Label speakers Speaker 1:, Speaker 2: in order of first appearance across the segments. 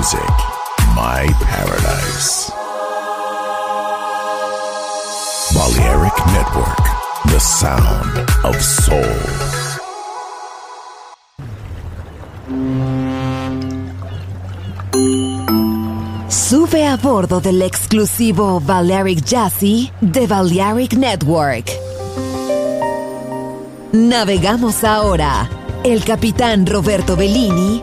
Speaker 1: music, my paradise. Balearic Network, the sound of soul.
Speaker 2: Sube a bordo del exclusivo Balearic Jazzy de Balearic Network. Navegamos ahora. El capitán Roberto Bellini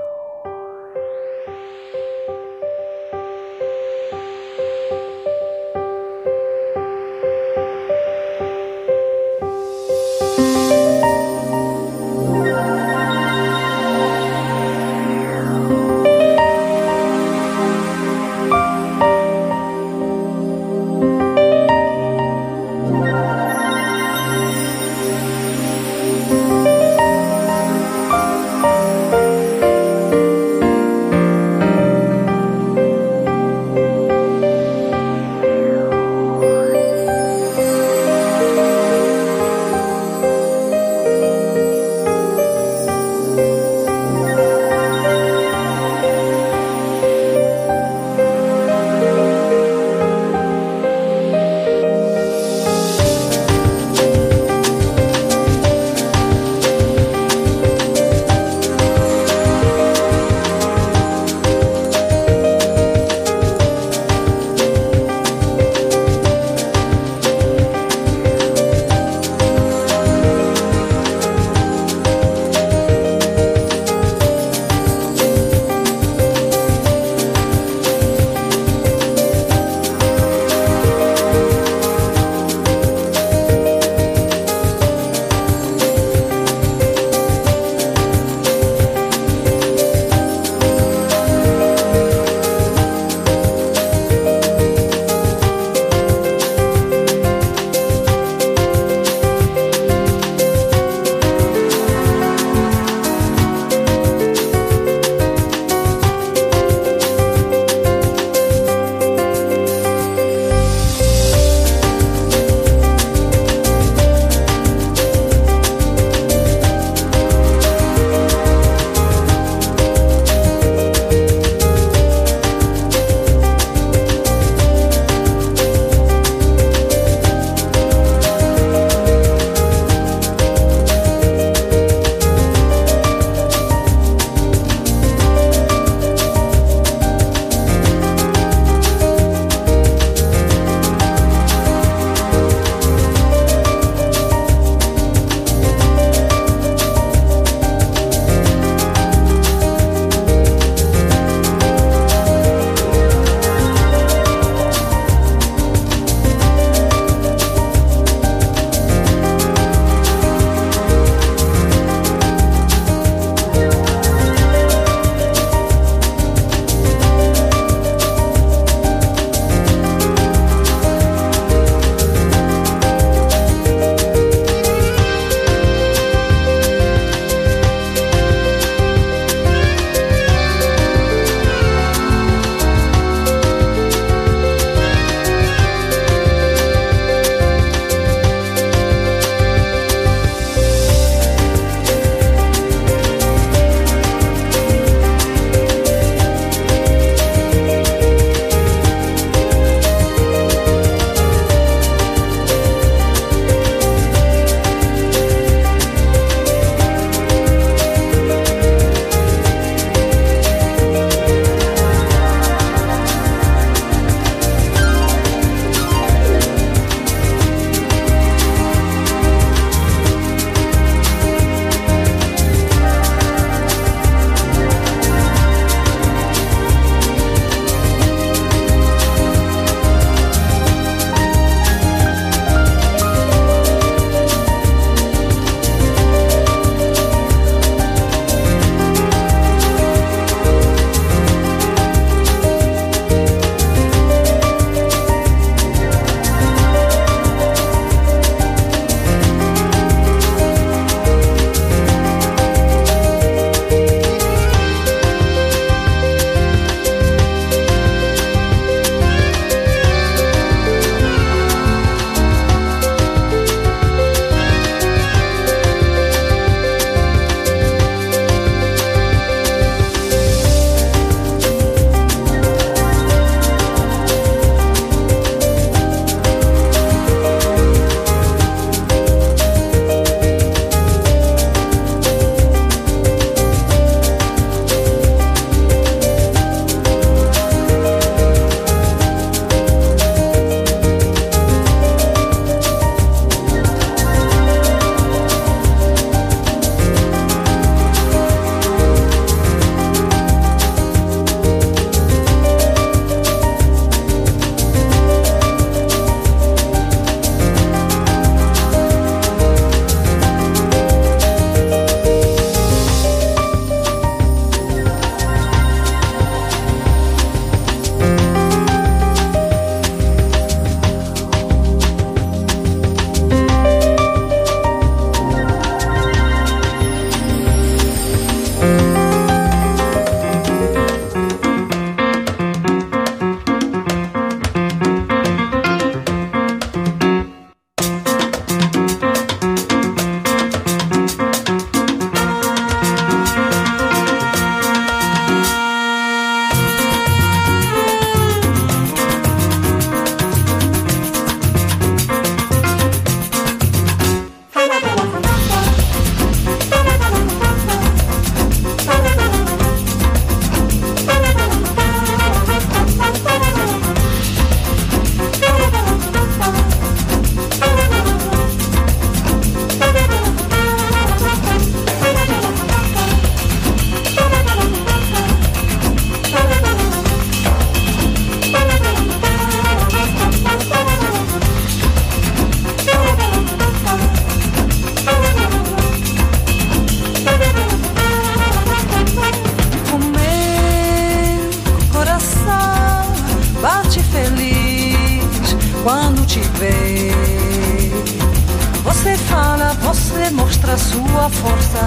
Speaker 3: Sua força,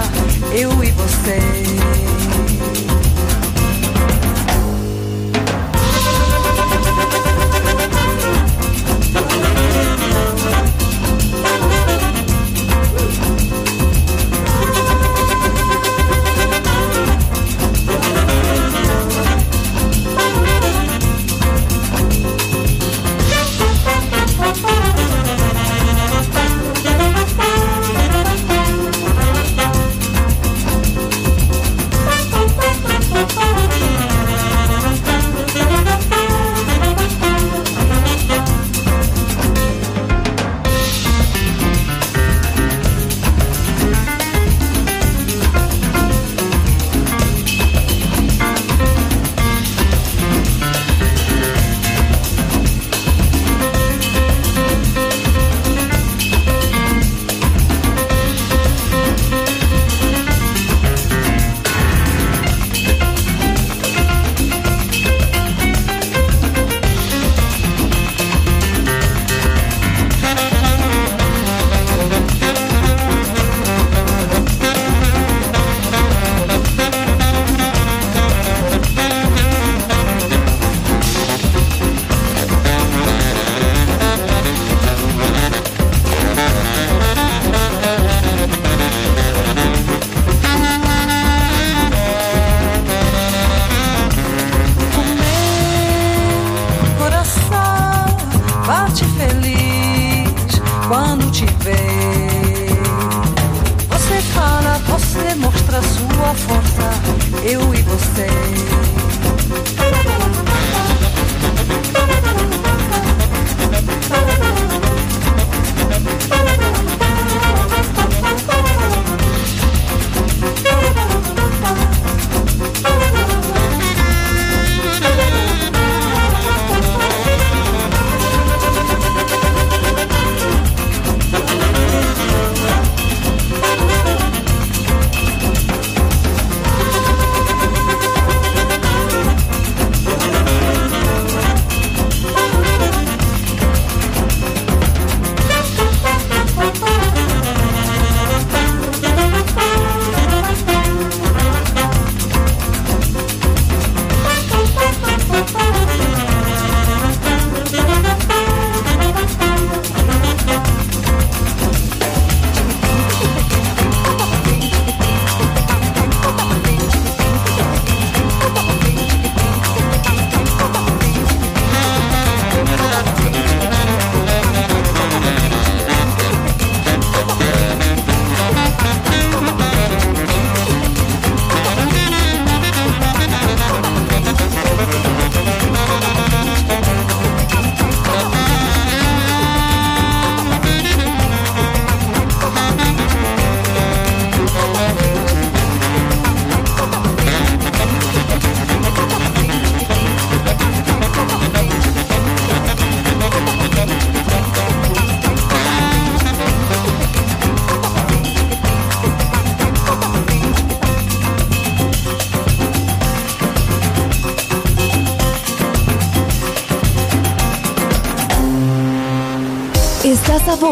Speaker 3: eu e você.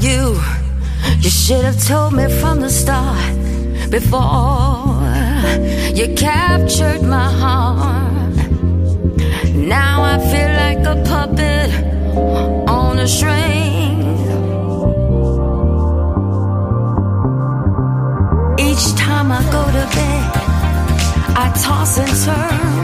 Speaker 4: you you should have told me from the start before you captured my heart. Now I feel like a puppet on a string. Each time I go to bed, I toss and turn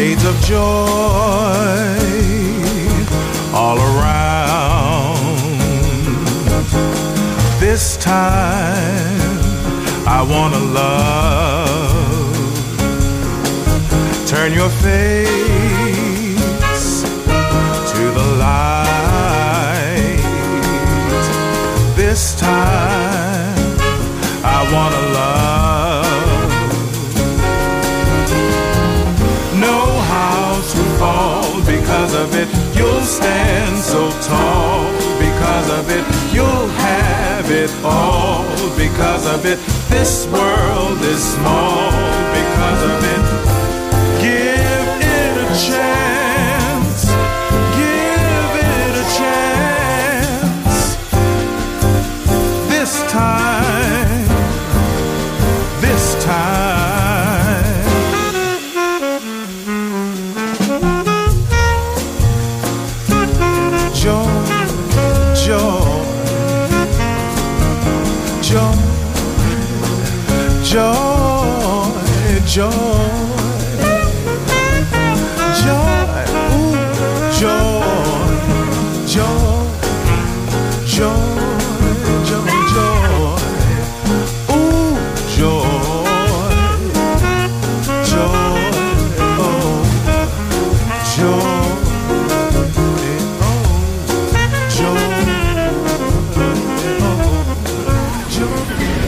Speaker 5: Shades of joy all around. This time I wanna love. Turn your face to the light. This time stand so tall because of it. You'll have it all because of it. This world is small because of it.